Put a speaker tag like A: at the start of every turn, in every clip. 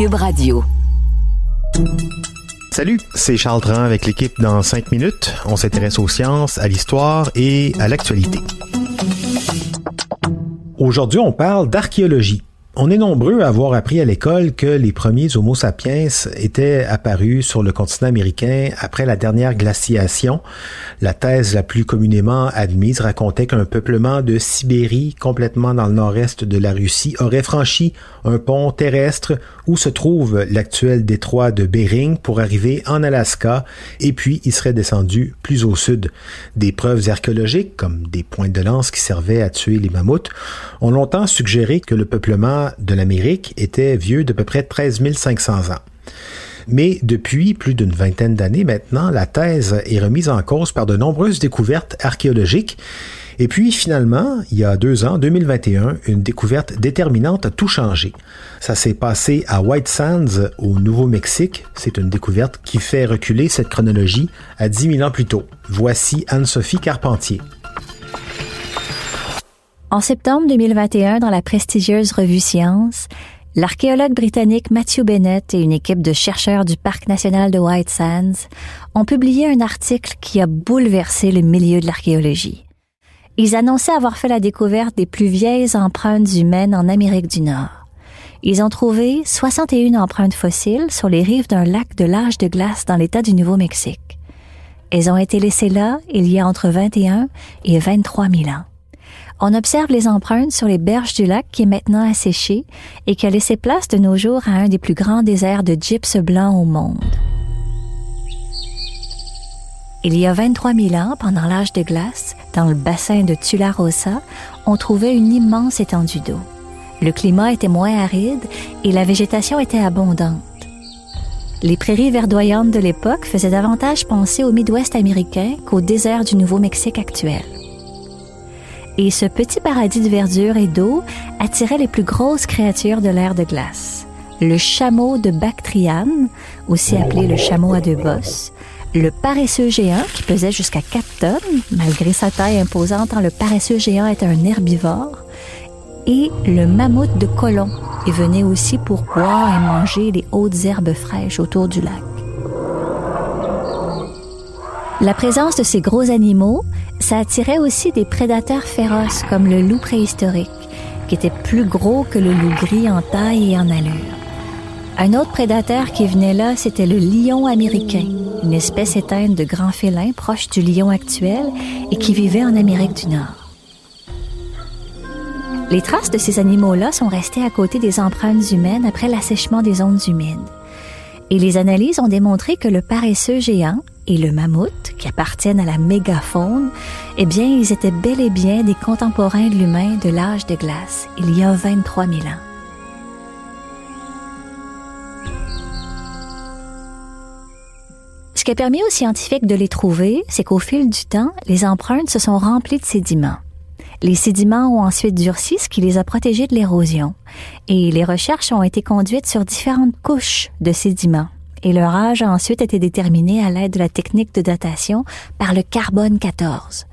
A: Cube Radio.
B: Salut, c'est Charles Dran avec l'équipe dans 5 minutes. On s'intéresse aux sciences, à l'histoire et à l'actualité. Aujourd'hui, on parle d'archéologie. On est nombreux à avoir appris à l'école que les premiers Homo sapiens étaient apparus sur le continent américain après la dernière glaciation. La thèse la plus communément admise racontait qu'un peuplement de Sibérie, complètement dans le nord-est de la Russie, aurait franchi un pont terrestre où se trouve l'actuel détroit de Bering pour arriver en Alaska et puis il serait descendu plus au sud. Des preuves archéologiques, comme des points de lance qui servaient à tuer les mammouths, ont longtemps suggéré que le peuplement de l'Amérique était vieux d'à peu près 13 500 ans. Mais depuis plus d'une vingtaine d'années maintenant, la thèse est remise en cause par de nombreuses découvertes archéologiques. Et puis finalement, il y a deux ans, 2021, une découverte déterminante a tout changé. Ça s'est passé à White Sands, au Nouveau-Mexique. C'est une découverte qui fait reculer cette chronologie à 10 000 ans plus tôt. Voici Anne-Sophie Carpentier.
C: En septembre 2021, dans la prestigieuse revue Science, l'archéologue britannique Matthew Bennett et une équipe de chercheurs du Parc national de White Sands ont publié un article qui a bouleversé le milieu de l'archéologie. Ils annonçaient avoir fait la découverte des plus vieilles empreintes humaines en Amérique du Nord. Ils ont trouvé 61 empreintes fossiles sur les rives d'un lac de l'âge de glace dans l'État du Nouveau-Mexique. Elles ont été laissées là il y a entre 21 et 23 000 ans. On observe les empreintes sur les berges du lac qui est maintenant asséché et qui a laissé place de nos jours à un des plus grands déserts de gypse blanc au monde. Il y a 23 000 ans, pendant l'âge de glace, dans le bassin de Tularosa, on trouvait une immense étendue d'eau. Le climat était moins aride et la végétation était abondante. Les prairies verdoyantes de l'époque faisaient davantage penser au Midwest américain qu'au désert du Nouveau-Mexique actuel et ce petit paradis de verdure et d'eau attirait les plus grosses créatures de l'ère de glace. Le chameau de Bactriane, aussi appelé le chameau à deux bosses, le paresseux géant qui pesait jusqu'à 4 tonnes, malgré sa taille imposante, le paresseux géant est un herbivore, et le mammouth de Colomb, et venait aussi pour boire et manger les hautes herbes fraîches autour du lac. La présence de ces gros animaux, ça attirait aussi des prédateurs féroces comme le loup préhistorique, qui était plus gros que le loup gris en taille et en allure. Un autre prédateur qui venait là, c'était le lion américain, une espèce éteinte de grands félins proche du lion actuel et qui vivait en Amérique du Nord. Les traces de ces animaux-là sont restées à côté des empreintes humaines après l'assèchement des ondes humides. Et les analyses ont démontré que le paresseux géant, et le mammouth, qui appartiennent à la mégafaune, eh bien, ils étaient bel et bien des contemporains de l'humain de l'âge de glace, il y a 23 000 ans. Ce qui a permis aux scientifiques de les trouver, c'est qu'au fil du temps, les empreintes se sont remplies de sédiments. Les sédiments ont ensuite durci, ce qui les a protégés de l'érosion. Et les recherches ont été conduites sur différentes couches de sédiments et leur âge a ensuite été déterminé à l'aide de la technique de datation par le carbone 14.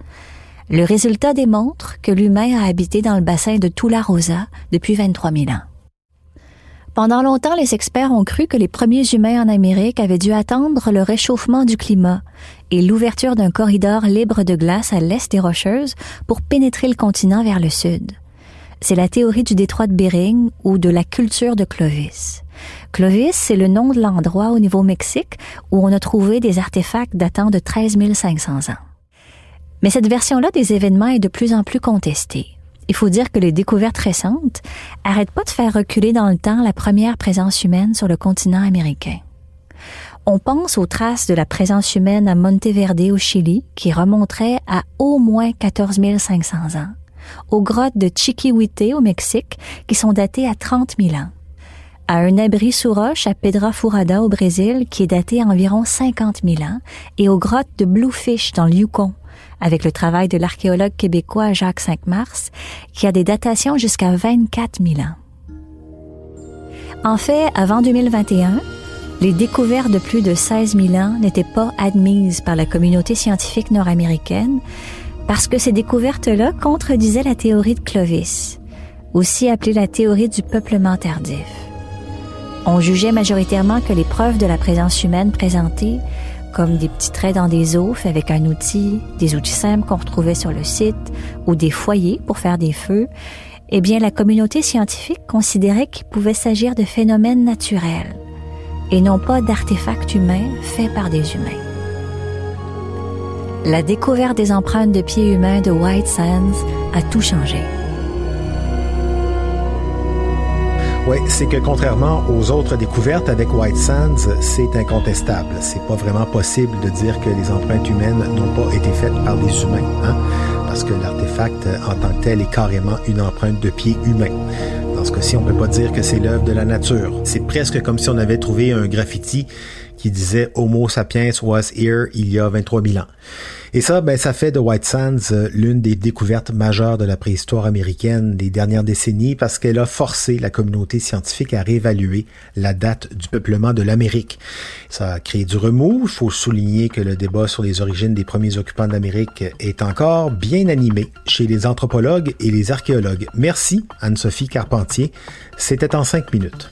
C: Le résultat démontre que l'humain a habité dans le bassin de Tularosa depuis 23 000 ans. Pendant longtemps, les experts ont cru que les premiers humains en Amérique avaient dû attendre le réchauffement du climat et l'ouverture d'un corridor libre de glace à l'est des Rocheuses pour pénétrer le continent vers le sud. C'est la théorie du détroit de Bering ou de la culture de Clovis. Clovis, c'est le nom de l'endroit au Nouveau-Mexique où on a trouvé des artefacts datant de 13 500 ans. Mais cette version-là des événements est de plus en plus contestée. Il faut dire que les découvertes récentes arrêtent pas de faire reculer dans le temps la première présence humaine sur le continent américain. On pense aux traces de la présence humaine à Monteverde au Chili qui remonteraient à au moins 14 500 ans, aux grottes de Chiquihuite au Mexique qui sont datées à 30 000 ans, à un abri sous roche à Pedra Furada au Brésil qui est daté à environ 50 000 ans et aux grottes de Bluefish dans le Yukon avec le travail de l'archéologue québécois Jacques Cinq-Mars qui a des datations jusqu'à 24 000 ans. En fait, avant 2021, les découvertes de plus de 16 000 ans n'étaient pas admises par la communauté scientifique nord-américaine parce que ces découvertes-là contredisaient la théorie de Clovis, aussi appelée la théorie du peuplement tardif On jugeait majoritairement que les preuves de la présence humaine présentées, comme des petits traits dans des os faits avec un outil, des outils simples qu'on retrouvait sur le site, ou des foyers pour faire des feux, eh bien la communauté scientifique considérait qu'il pouvait s'agir de phénomènes naturels et non pas d'artefacts humains faits par des humains. La découverte des empreintes de pieds humains de White Sands a tout changé.
B: Oui, c'est que contrairement aux autres découvertes avec White Sands, c'est incontestable. C'est pas vraiment possible de dire que les empreintes humaines n'ont pas été faites par des humains, hein? parce que l'artefact en tant que tel est carrément une empreinte de pied humain. Dans ce cas-ci, on peut pas dire que c'est l'œuvre de la nature. C'est presque comme si on avait trouvé un graffiti qui disait Homo sapiens was here il y a 23 000 ans. Et ça, ben, ça fait de White Sands euh, l'une des découvertes majeures de la préhistoire américaine des dernières décennies parce qu'elle a forcé la communauté scientifique à réévaluer la date du peuplement de l'Amérique. Ça a créé du remous. Il faut souligner que le débat sur les origines des premiers occupants d'Amérique est encore bien animé chez les anthropologues et les archéologues. Merci, Anne-Sophie Carpentier. C'était en cinq minutes.